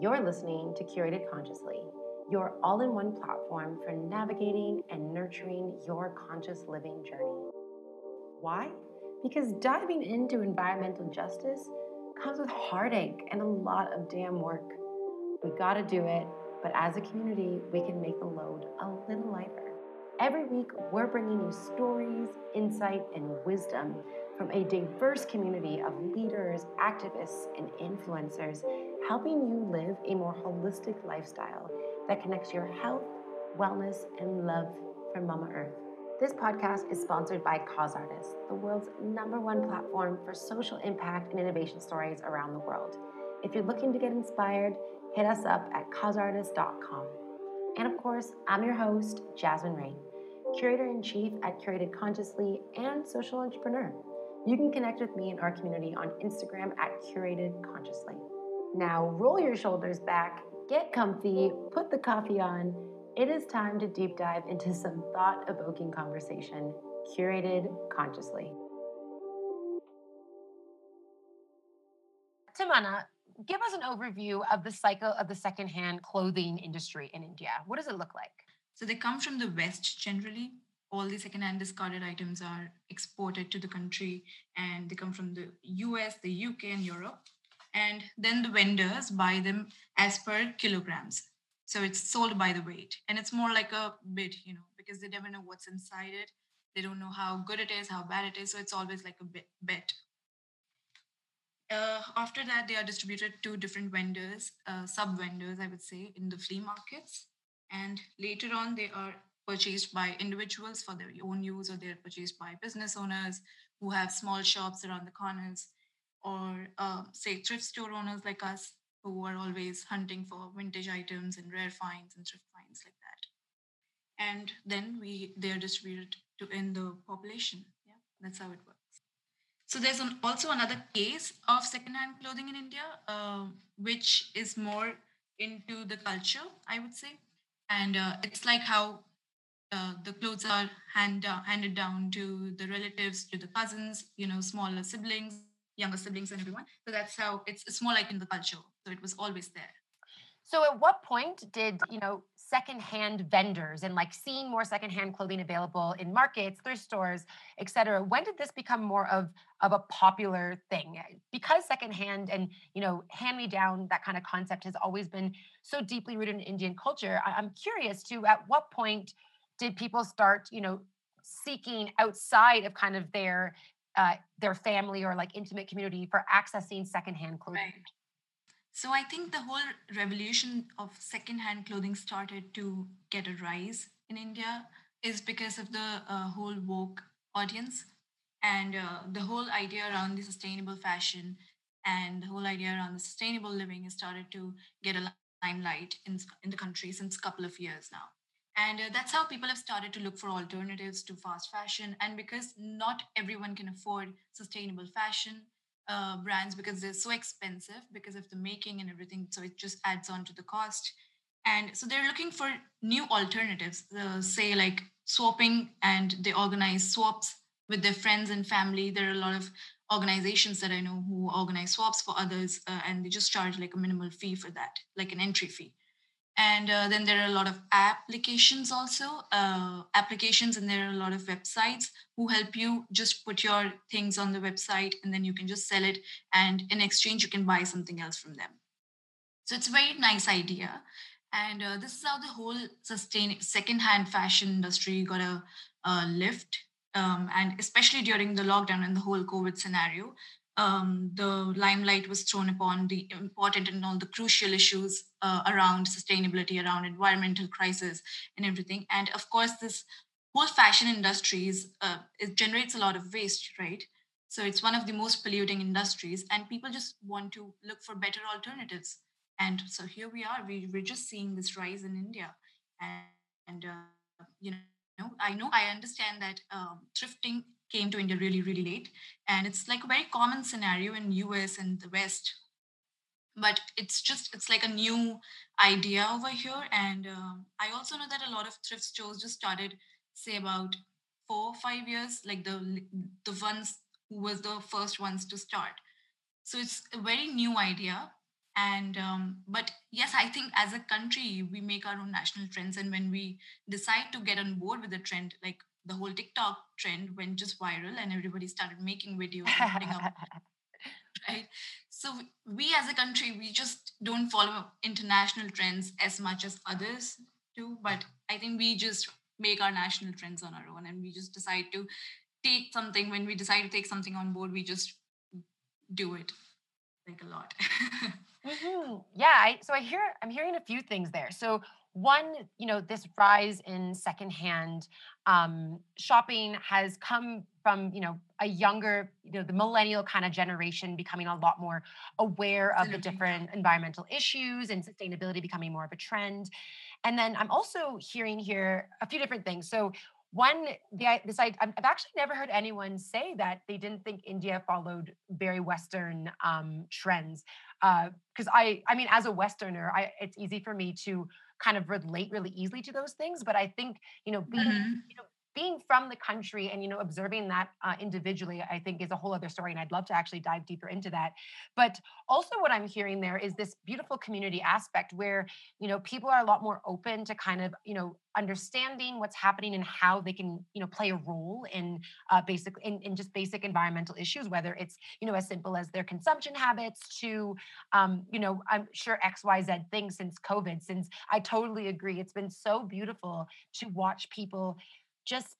You're listening to Curated Consciously, your all in one platform for navigating and nurturing your conscious living journey. Why? Because diving into environmental justice comes with heartache and a lot of damn work. We gotta do it, but as a community, we can make the load a little lighter. Every week, we're bringing you stories, insight, and wisdom from a diverse community of leaders, activists, and influencers, helping you live a more holistic lifestyle that connects your health, wellness, and love for Mama Earth. This podcast is sponsored by Cause Artists, the world's number one platform for social impact and innovation stories around the world. If you're looking to get inspired, hit us up at causeartist.com. And of course, I'm your host, Jasmine Rain, curator in chief at Curated Consciously and social entrepreneur. You can connect with me and our community on Instagram at Curated Consciously. Now, roll your shoulders back, get comfy, put the coffee on. It is time to deep dive into some thought evoking conversation, curated consciously. Tamanna, give us an overview of the cycle of the secondhand clothing industry in India. What does it look like? So they come from the West generally. All the secondhand discarded items are exported to the country and they come from the US, the UK, and Europe. And then the vendors buy them as per kilograms. So it's sold by the weight. And it's more like a bid, you know, because they never know what's inside it. They don't know how good it is, how bad it is. So it's always like a bet uh, after that, they are distributed to different vendors, uh, sub vendors, I would say, in the flea markets. And later on, they are purchased by individuals for their own use, or they're purchased by business owners who have small shops around the corners, or uh, say thrift store owners like us who are always hunting for vintage items and rare finds and thrift finds like that. And then we they are distributed to in the population. Yeah, that's how it works. So there's an, also another case of secondhand clothing in India, uh, which is more into the culture, I would say, and uh, it's like how uh, the clothes are hand, handed down to the relatives, to the cousins, you know, smaller siblings, younger siblings, and everyone. So that's how it's, it's more like in the culture. So it was always there. So at what point did you know secondhand vendors and like seeing more secondhand clothing available in markets, thrift stores, et cetera. When did this become more of, of a popular thing? Because secondhand and you know, hand-me-down, that kind of concept has always been so deeply rooted in Indian culture. I'm curious to at what point did people start, you know, seeking outside of kind of their uh, their family or like intimate community for accessing secondhand clothing? Right. So I think the whole revolution of secondhand clothing started to get a rise in India is because of the uh, whole woke audience and uh, the whole idea around the sustainable fashion and the whole idea around the sustainable living has started to get a limelight in, in the country since a couple of years now. And uh, that's how people have started to look for alternatives to fast fashion. And because not everyone can afford sustainable fashion, uh, brands because they're so expensive because of the making and everything. So it just adds on to the cost. And so they're looking for new alternatives, uh, say like swapping, and they organize swaps with their friends and family. There are a lot of organizations that I know who organize swaps for others, uh, and they just charge like a minimal fee for that, like an entry fee and uh, then there are a lot of applications also uh, applications and there are a lot of websites who help you just put your things on the website and then you can just sell it and in exchange you can buy something else from them. So it's a very nice idea. And uh, this is how the whole sustain second-hand fashion industry got a, a lift um, and especially during the lockdown and the whole covid scenario um, the limelight was thrown upon the important and all the crucial issues uh, around sustainability, around environmental crisis, and everything. And of course, this whole fashion industries uh, it generates a lot of waste, right? So it's one of the most polluting industries, and people just want to look for better alternatives. And so here we are. We, we're just seeing this rise in India, and, and uh, you know, I know I understand that um, thrifting came to India really, really late. And it's like a very common scenario in US and the West. But it's just, it's like a new idea over here. And um, I also know that a lot of thrift stores just started, say, about four or five years, like the, the ones who was the first ones to start. So it's a very new idea. and um, but yes i think as a country we make our own national trends and when we decide to get on board with the trend like the whole tiktok trend went just viral and everybody started making videos and putting up right? So we as a country we just don't follow international trends as much as others do but i think we just make our national trends on our own and we just decide to take something. When we decide to take something on board we just do it like a lot. Hmm Yeah, I, so I hear I'm hearing a few things there. So one, you know, this rise in secondhand um, shopping has come from you know a younger, you know, the millennial kind of generation becoming a lot more aware of the different environmental issues and sustainability becoming more of a trend. And then I'm also hearing here a few different things. So one, the i- this I, I've I've actually never heard anyone say that they didn't think India followed very Western um, trends. Because I, I mean, as a Westerner, I, it's easy for me to kind of relate really easily to those things. But I think you know, being Mhm. you know, being from the country and you know observing that uh, individually i think is a whole other story and i'd love to actually dive deeper into that. But also what i'm hearing there is this beautiful community aspect where you know people are a lot more open to kind of you know understanding what's happening and how they can you know play a role in uh, basic in, in just basic environmental issues whether it's you know as simple as their consumption habits to um, you know i'm sure xyz things since covid since i totally agree it's been so beautiful to watch people just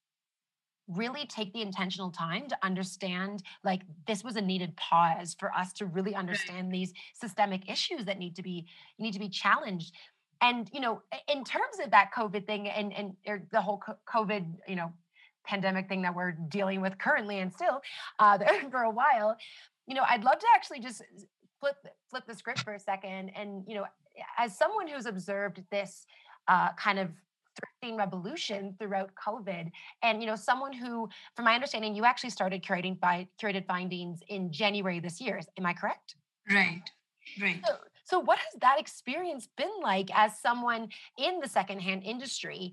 really take the intentional time to understand like this was a needed pause for us to really understand these systemic issues that need to be need to be challenged. And you know in terms of that covid thing and and or the whole covid you know pandemic thing that we're dealing with currently and still uh, for a while you know i'd love to actually just flip flip the script for a second and you know as someone who's observed this uh, kind of thrifting revolution throughout covid and you know someone who from my understanding you actually started curating by curated findings in january this year am i correct right right so, so what has that experience been like as someone in the secondhand industry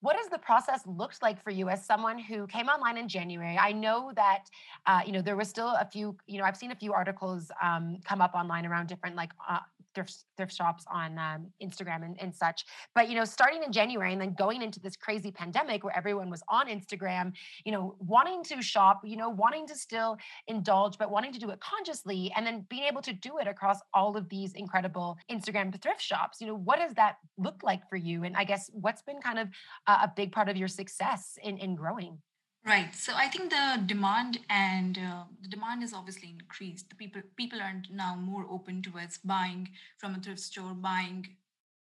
what has the process looked like for you as someone who came online in January? I know that uh, you know there was still a few. You know, I've seen a few articles um, come up online around different like uh, thrift thrift shops on um, Instagram and, and such. But you know, starting in January and then going into this crazy pandemic where everyone was on Instagram, you know, wanting to shop, you know, wanting to still indulge, but wanting to do it consciously, and then being able to do it across all of these incredible Instagram thrift shops. You know, what does that look like for you? And I guess what's been kind of a, a big part of your success in in growing. Right. So I think the demand and uh, the demand is obviously increased. The people people are now more open towards buying from a thrift store, buying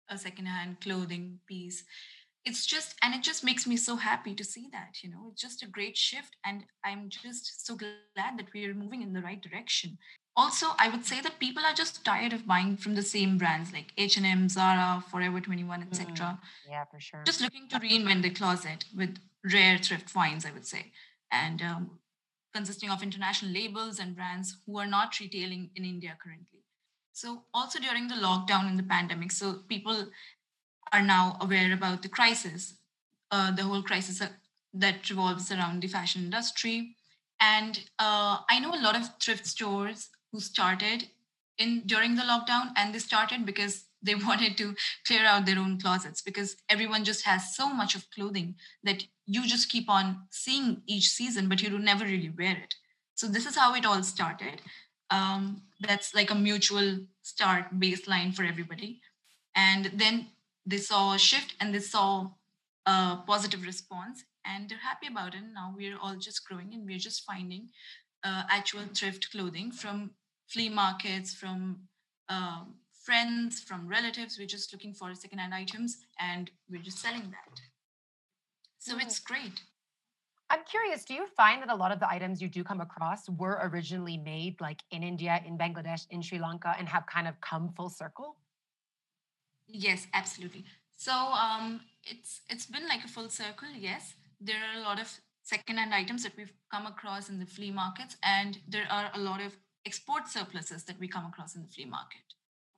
a secondhand clothing piece. It's just and it just makes me so happy to see that. You know, it's just a great shift, and I'm just so glad that we are moving in the right direction. Also, I would say that people are just tired of buying from the same brands like H&M, Zara, Forever 21, Mm, etc yeah, for sure. just looking to reinvent the closet with rare thrift finds, I would say, and um, consisting of international labels and brands who are not retailing in India currently. So, also during the lockdown and the pandemic, so people are now aware about the crisis, uh, the whole crisis that revolves around the fashion industry. And uh, I know a lot of thrift stores who started in during the lockdown, and they started because they wanted to clear out their own closets because everyone just has so much of clothing that you just keep on seeing each season, but you never really wear it. So this is how it all started. Um, that's like a mutual start baseline for everybody and then they saw a shift and they saw a positive response and they're happy about it now we're all just growing and we're just finding uh, actual thrift clothing from flea markets from um, friends from relatives we're just looking for secondhand items and we're just selling that so Mm, it's great I'm curious, do you find that a lot of the items you do come across were originally made like in India, in Bangladesh, in Sri Lanka, and have kind of come full circle? Yes, absolutely. So um, it's it's been like a full circle. Yes, there are a lot of second-hand items that we've come across in the flea markets, and there are a lot of export surpluses that we come across in the flea market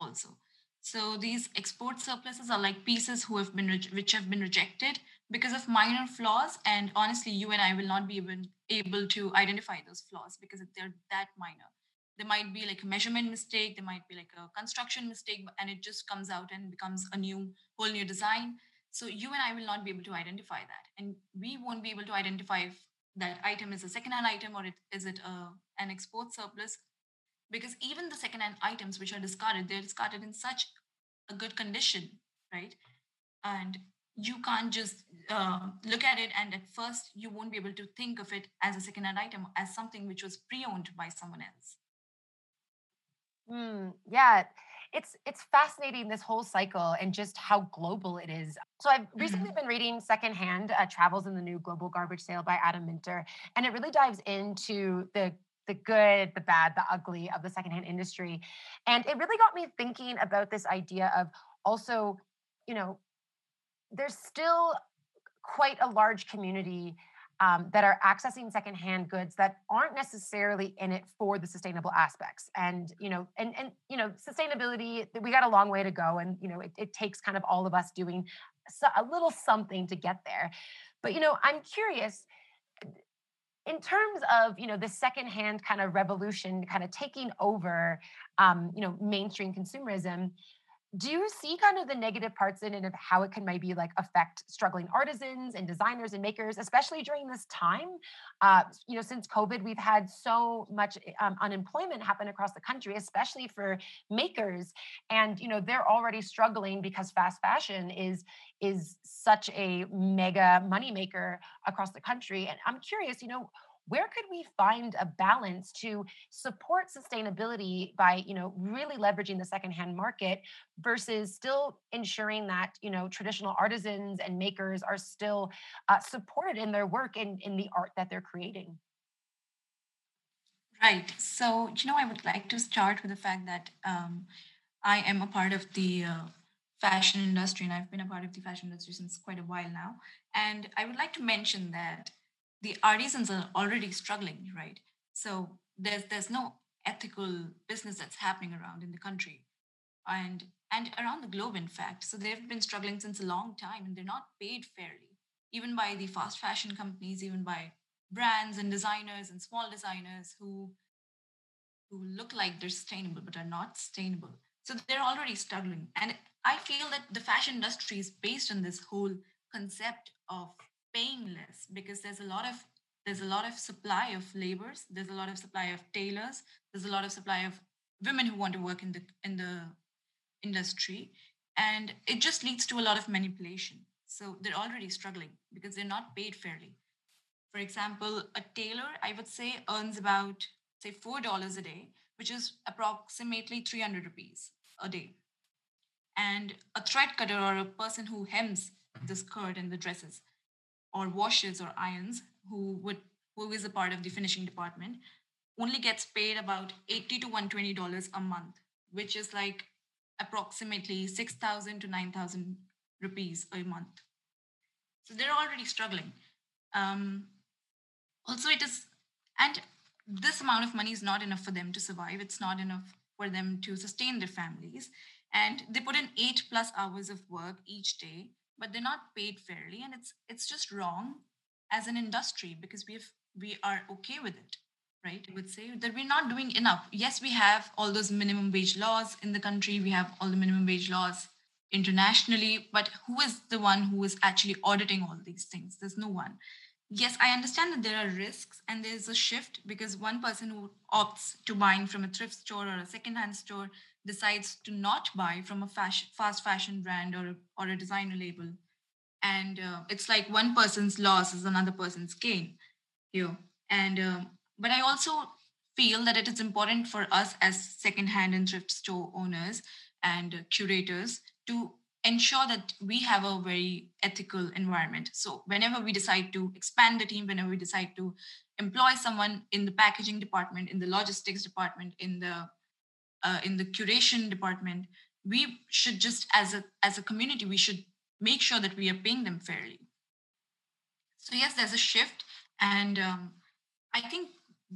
also. So these export surpluses are like pieces who have been re- which have been rejected because of minor flaws, and honestly, you and I will not be even able to identify those flaws because they're that minor. there might be like a measurement mistake there might be like a construction mistake and it just comes out and becomes a new whole new design so you and i will not be able to identify that and we won't be able to identify if that item is a second-hand item or it, is it a, an export surplus because even the second-hand items which are discarded they're discarded in such a good condition right and you can't just uh, look at it and at first you won't be able to think of it as a second-hand item as something which was pre-owned by someone else Mm, yeah, it's it's fascinating this whole cycle and just how global it is. So I've recently Mhm. been reading Secondhand uh, Travels in the New Global Garage Sale by Adam Minter, and it really dives into the the good, the bad, the ugly of the secondhand industry. And it really got me thinking about this idea of also, you know, there's still quite a large community um, that are accessing secondhand goods that aren't necessarily in it for the sustainable aspects and you know and and you know sustainability we got a long way to go and you know it, it takes kind of all of us doing a little something to get there but you know i'm curious in terms of you know the secondhand kind of revolution kind of taking over um, you know mainstream consumerism do you see kind of the negative parts in it of how it can maybe like affect struggling artisans and designers and makers especially during this time? Uh, you know since covid we've had so much eh, um, unemployment happen across the country especially for makers and you know they're already struggling because fast fashion is is such a mega money maker across the country and i'm curious you know where could we find a balance to support sustainability by you know really leveraging the secondhand market versus still ensuring that you know traditional artisans and makers are still uh, supported in their work and in the art that they're creating? Right. So you know i would like to start with the fact that um, i am a part of the uh, fashion industry and i've been a part of the fashion industry since quite a while now. And i would like to mention that the artisans are already struggling, right? So there's there's no ethical business that's happening around in the country, and and around the globe, in fact. So they've been struggling since a long time, and they're not paid fairly, even by the fast fashion companies, even by brands and designers and small designers who who look like they're sustainable but are not sustainable. So they're already struggling, and I feel that the fashion industry is based on this whole concept of paying less because there's a lot of there's a lot of supply of laborers there's a lot of supply of tailors there's a lot of supply of women who want to work in the in the industry. And it just leads to a lot of manipulation. So they're already struggling because they're not paid fairly. For example a tailor i would say earns about say four dollars a day which is approximately 300 rupees a day. And a thread cutter or a person who hems the skirt and the dresses or washes or irons who would who is a part of the finishing department only gets paid about 80 to 120 dollars a month which is like approximately 6000 to 9000 rupees a month. So they're already struggling. Um, also it is and this amount of money is not enough for them to survive. It's not enough for them to sustain their families. And they put in eight plus hours of work each day but they're not paid fairly and it's it's just wrong as an industry because we have we are okay with it right? I would say that we're not doing enough. Yes we have all those minimum wage laws in the country. We have all the minimum wage laws internationally but who is the one who is actually auditing all these things? There's no one. Yes i understand that there are risks and there's a shift because one person who opts to buying from a thrift store or a second-hand store decides to not buy from a fashion, fast fashion brand or or a designer label. And uh, it's like one person's loss is another person's gain here. And um, but i also feel that it is important for us as second-hand and thrift store owners and curators to ensure that we have a very ethical environment. So whenever we decide to expand the team whenever we decide to employ someone in the packaging department in the logistics department in the uh, in the curation department we should just as a as a community we should make sure that we are paying them fairly. So yes there's a shift and um, i think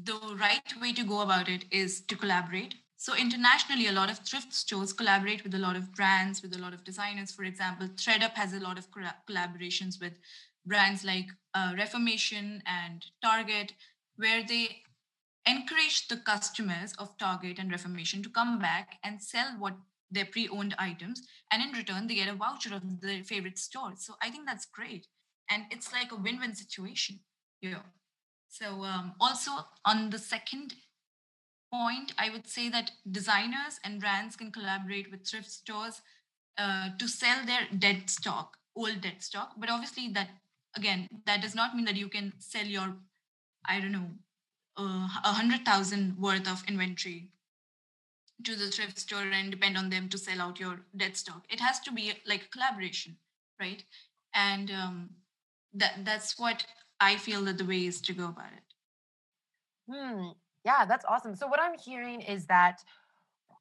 the right way to go about it is to collaborate. So internationally a lot of thrift stores collaborate with a lot of brands with a lot of designers. For example thredup has a lot of collaborations with brands like uh, reformation and target where they encourage the customers of Target and Reformation to come back and sell what their pre-owned items and in return they get a voucher of their favorite store. So i think that's great. And it's like a win-win situation here. So um, also on the second point i would say that designers and brands can collaborate with thrift stores uh, to sell their dead stock old dead stock. But obviously that again that does not mean that you can sell your i don't know uh, a hundred thousand worth of inventory to the thrift store and depend on them to sell out your dead stock. It has to be like a collaboration, right? And um, that that's what I feel that the way is to go about it. Hmm. Yeah, that's awesome. So what I'm hearing is that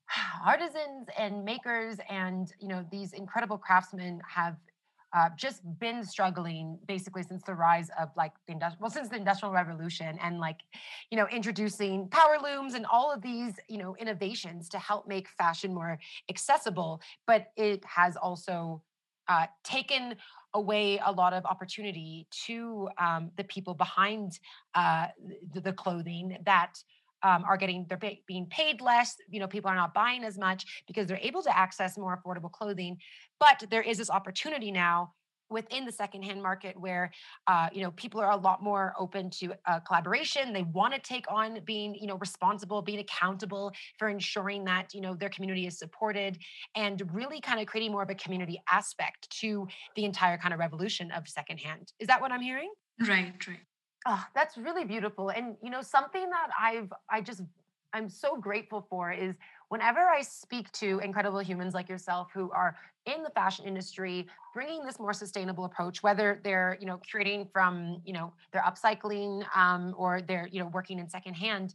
artisans and makers and you know these incredible craftsmen have uh, just been struggling basically since the rise of like the industrial well since the industrial revolution and like you know introducing power looms and all of these you know innovations to help make fashion more accessible but it has also uh, taken away a lot of opportunity to um, the people behind uh, the, the clothing that um, are getting they're being paid less you know people are not buying as much because they're able to access more affordable clothing. But there is this opportunity now within the secondhand market where uh, you know people are a lot more open to uh, collaboration. They want to take on being you know responsible being accountable for ensuring that you know their community is supported and really kind of creating more of a community aspect to the entire kind of revolution of secondhand. Is that what i'm hearing? Right right Oh, that's really beautiful. And you know, something that I've I just I'm so grateful for is whenever I speak to incredible humans like yourself who are in the fashion industry, bringing this more sustainable approach, whether they're you know curating from you know they're upcycling um, or they're you know working in secondhand,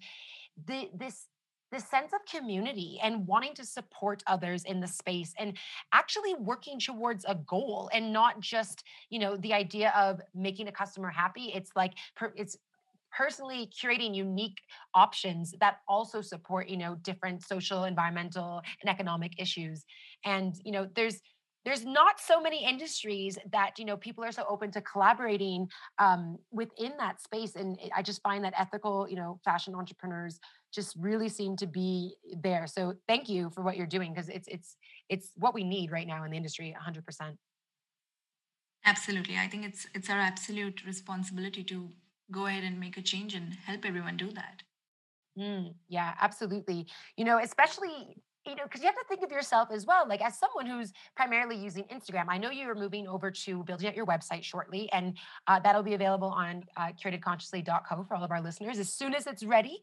the, this this sense of community and wanting to support others in the space and actually working towards a goal and not just you know the idea of making a customer happy. It's like it's personally curating unique options that also support you know different social environmental and economic issues. And you know there's there's not so many industries that you know people are so open to collaborating um, within that space and i just find that ethical you know fashion entrepreneurs just really seem to be there. So thank you for what you're doing because it's it's it's what we need right now in the industry 100% absolutely. I think it's it's our absolute responsibility to go ahead and make a change and help everyone do that. Mm, yeah absolutely. You know especially you know, because you have to think of yourself as well, like as someone who's primarily using Instagram. I know you're moving over to building out your website shortly, and uh, that'll be available on uh, curatedconsciously.co for all of our listeners as soon as it's ready.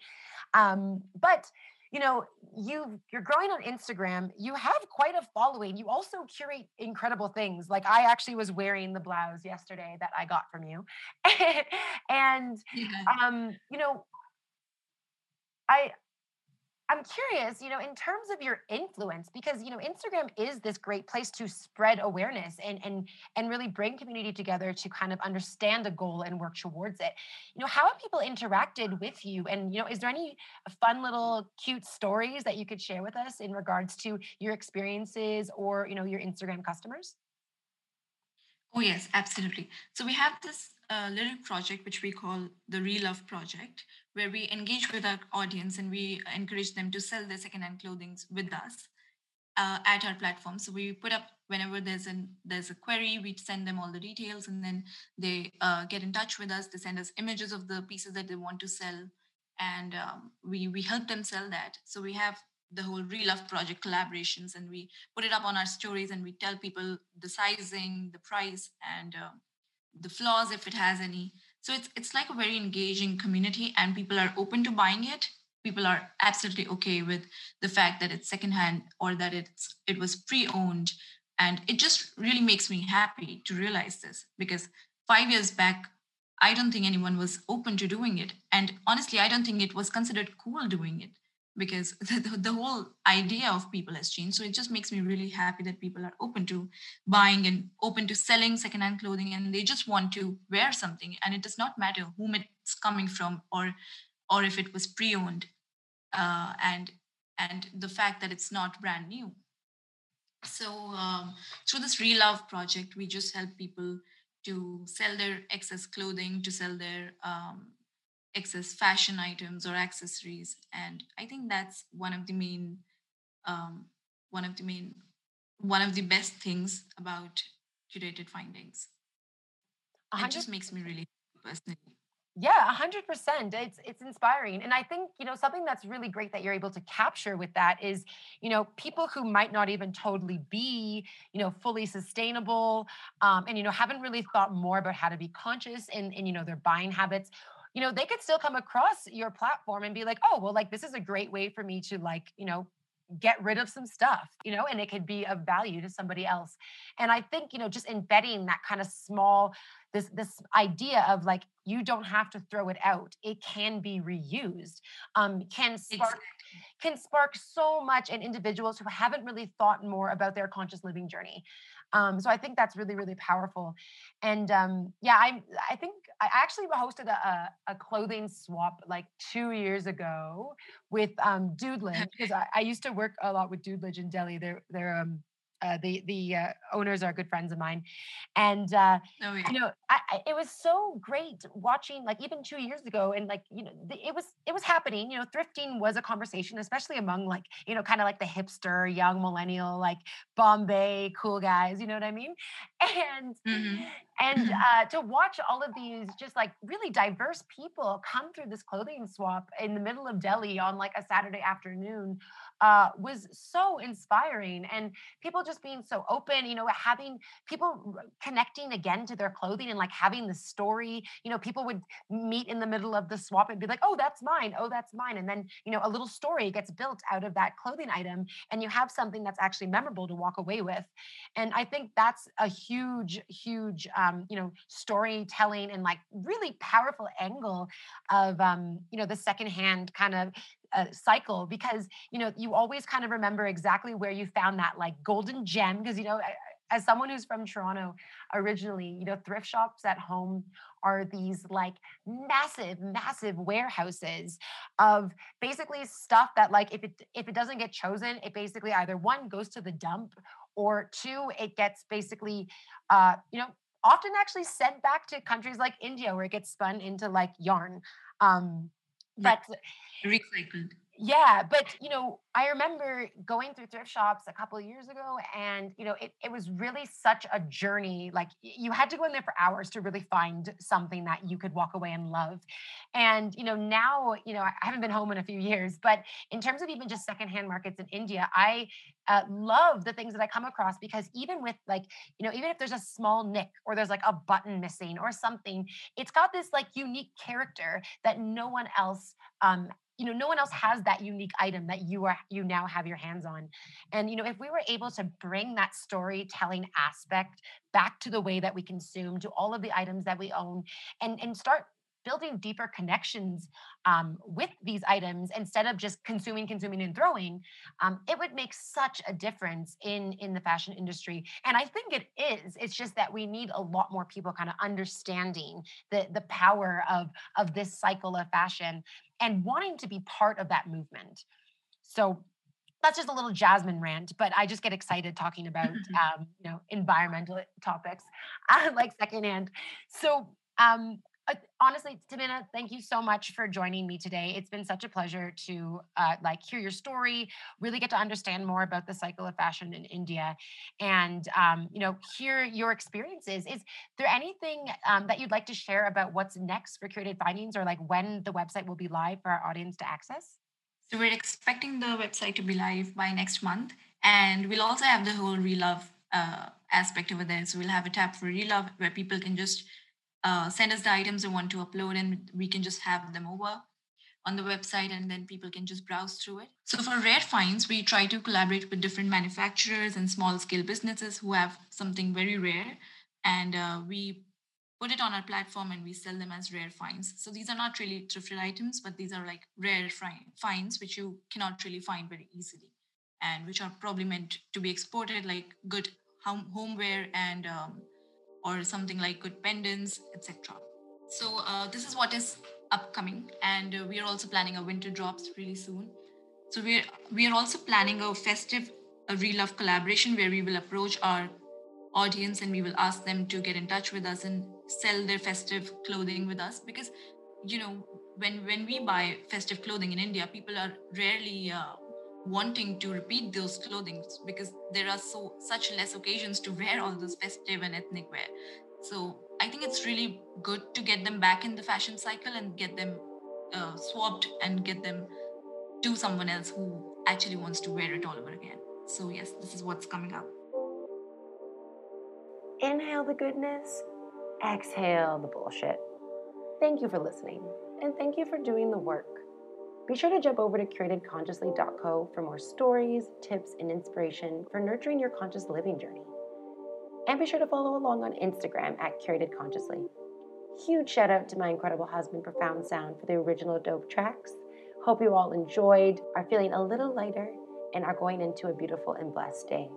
Um, but you know, you you're growing on Instagram. You have quite a following. You also curate incredible things. Like I actually was wearing the blouse yesterday that I got from you, and yeah. um, you know, I I'm curious, you know, in terms of your influence, because you know, Instagram is this great place to spread awareness and and and really bring community together to kind of understand a goal and work towards it. You know, how have people interacted with you? And you know, is there any fun little cute stories that you could share with us in regards to your experiences or you know your Instagram customers? Oh yes, absolutely. So we have this uh, little project which we call the Relove Project, where we engage with our audience and we encourage them to sell their secondhand clothing with us uh, at our platform. So we put up whenever there's an there's a query, we send them all the details, and then they uh, get in touch with us. They send us images of the pieces that they want to sell, and um, we we help them sell that. So we have the whole Relove project collaborations, and we put it up on our stories, and we tell people the sizing, the price, and uh, the flaws if it has any. So it's it's like a very engaging community, and people are open to buying it. People are absolutely okay with the fact that it's secondhand or that it's it was pre-owned, and it just really makes me happy to realize this because five years back, I don't think anyone was open to doing it, and honestly, I don't think it was considered cool doing it because the, the, whole idea of people has changed. So it just makes me really happy that people are open to buying and open to selling secondhand clothing and they just want to wear something. And it does not matter whom it's coming from or or if it was pre-owned. Uh, and and the fact that it's not brand new. So um, through this Relove project, we just help people to sell their excess clothing, to sell their um, excess fashion items or accessories and i think that's one of the main um, one of the main one of the best things about curated findings it just makes me really personally yeah, hundred percent. It's it's inspiring, and I think you know something that's really great that you're able to capture with that is you know people who might not even totally be you know fully sustainable, um, and you know haven't really thought more about how to be conscious in in you know their buying habits. You know they could still come across your platform and be like, oh well, like this is a great way for me to like you know get rid of some stuff, you know, and it could be of value to somebody else. And I think, you know, just embedding that kind of small this this idea of like you don't have to throw it out it can be reused um, can spark can spark so much in individuals who haven't really thought more about their conscious living journey um, so i think that's really really powerful. And um, yeah i i think i actually hosted a, a, clothing swap like two years ago with um, because I, I, used to work a lot with Doodlage in delhi. They're they're um uh, the the uh, owners are good friends of mine, and uh, oh, yeah. you know, I, I, it was so great watching. Like even two years ago, and like you know, the, it was it was happening. You know, thrifting was a conversation, especially among like you know, kind of like the hipster, young millennial, like Bombay cool guys. You know what I mean? And mm-hmm. And uh, to watch all of these just like really diverse people come through this clothing swap in the middle of Delhi on like a Saturday afternoon uh, was so inspiring. And people just being so open, you know, having people connecting again to their clothing and like having the story. You know, people would meet in the middle of the swap and be like, oh, that's mine. Oh, that's mine. And then, you know, a little story gets built out of that clothing item and you have something that's actually memorable to walk away with. And I think that's a huge, huge, um, you know, storytelling and like really powerful angle of, um, you know, the secondhand kind of uh, cycle because you know you always kind of remember exactly where you found that like golden gem because you know as someone who's from Toronto originally, you know, thrift shops at home are these like massive, massive warehouses of basically stuff that like if it if it doesn't get chosen, it basically either one goes to the dump or two, it gets basically uh, you know, often actually sent back to countries like India where it gets spun into like yarn. Um, but recycled yeah but you know i remember going through thrift shops a couple of years ago and you know it, it was really such a journey like you had to go in there for hours to really find something that you could walk away and love. And you know now you know i haven't been home in a few years but in terms of even just secondhand markets in india i uh, love the things that i come across because even with like you know even if there's a small nick or there's like a button missing or something it's got this like unique character that no one else um, you know no one else has that unique item that you are you now have your hands on. And you know if we were able to bring that storytelling aspect back to the way that we consume to all of the items that we own and and start building deeper connections um, with these items instead of just consuming consuming and throwing um, it would make such a difference in in the fashion industry and i think it is it's just that we need a lot more people kind of understanding the the power of of this cycle of fashion and wanting to be part of that movement. So that's just a little Jasmine rant, but I just get excited talking about um, you know environmental topics, like secondhand. So um, honestly, Tamina, thank you so much for joining me today. It's been such a pleasure to uh, like hear your story, really get to understand more about the cycle of fashion in India, and um, you know hear your experiences. Is there anything um, that you'd like to share about what's next for Curated Findings, or like when the website will be live for our audience to access? So we're expecting the website to be live by next month, and we'll also have the whole relove uh, aspect over there. So we'll have a tab for relove where people can just uh, send us the items they want to upload and we can just have them over on the website and then people can just browse through it. So for rare finds, we try to collaborate with different manufacturers and small scale businesses who have something very rare and uh, we put it on our platform and we sell them as rare finds. So these are not really thrifted items, but these are like rare finds which you cannot really find very easily and which are probably meant to be exported like good home homeware and um, or something like good pendants, etc. So uh, this is what is upcoming, and uh, we are also planning a winter drops really soon. So we're we are also planning a festive a real relove collaboration where we will approach our audience and we will ask them to get in touch with us and sell their festive clothing with us because you know when when we buy festive clothing in India, people are rarely uh, wanting to repeat those clothing because there are so such less occasions to wear all those festive and ethnic wear. So I think it's really good to get them back in the fashion cycle and get them uh, swapped and get them to someone else who actually wants to wear it all over again. So yes, this is what's coming up. Inhale the goodness, exhale the bullshit. Thank you for listening, and thank you for doing the work. Be sure to jump over to curatedconsciously.co for more stories, tips, and inspiration for nurturing your conscious living journey. And be sure to follow along on Instagram at curatedconsciously. Huge shout out to my incredible husband, Profound Sound, for the original dope tracks. Hope you all enjoyed, are feeling a little lighter, and are going into a beautiful and blessed day.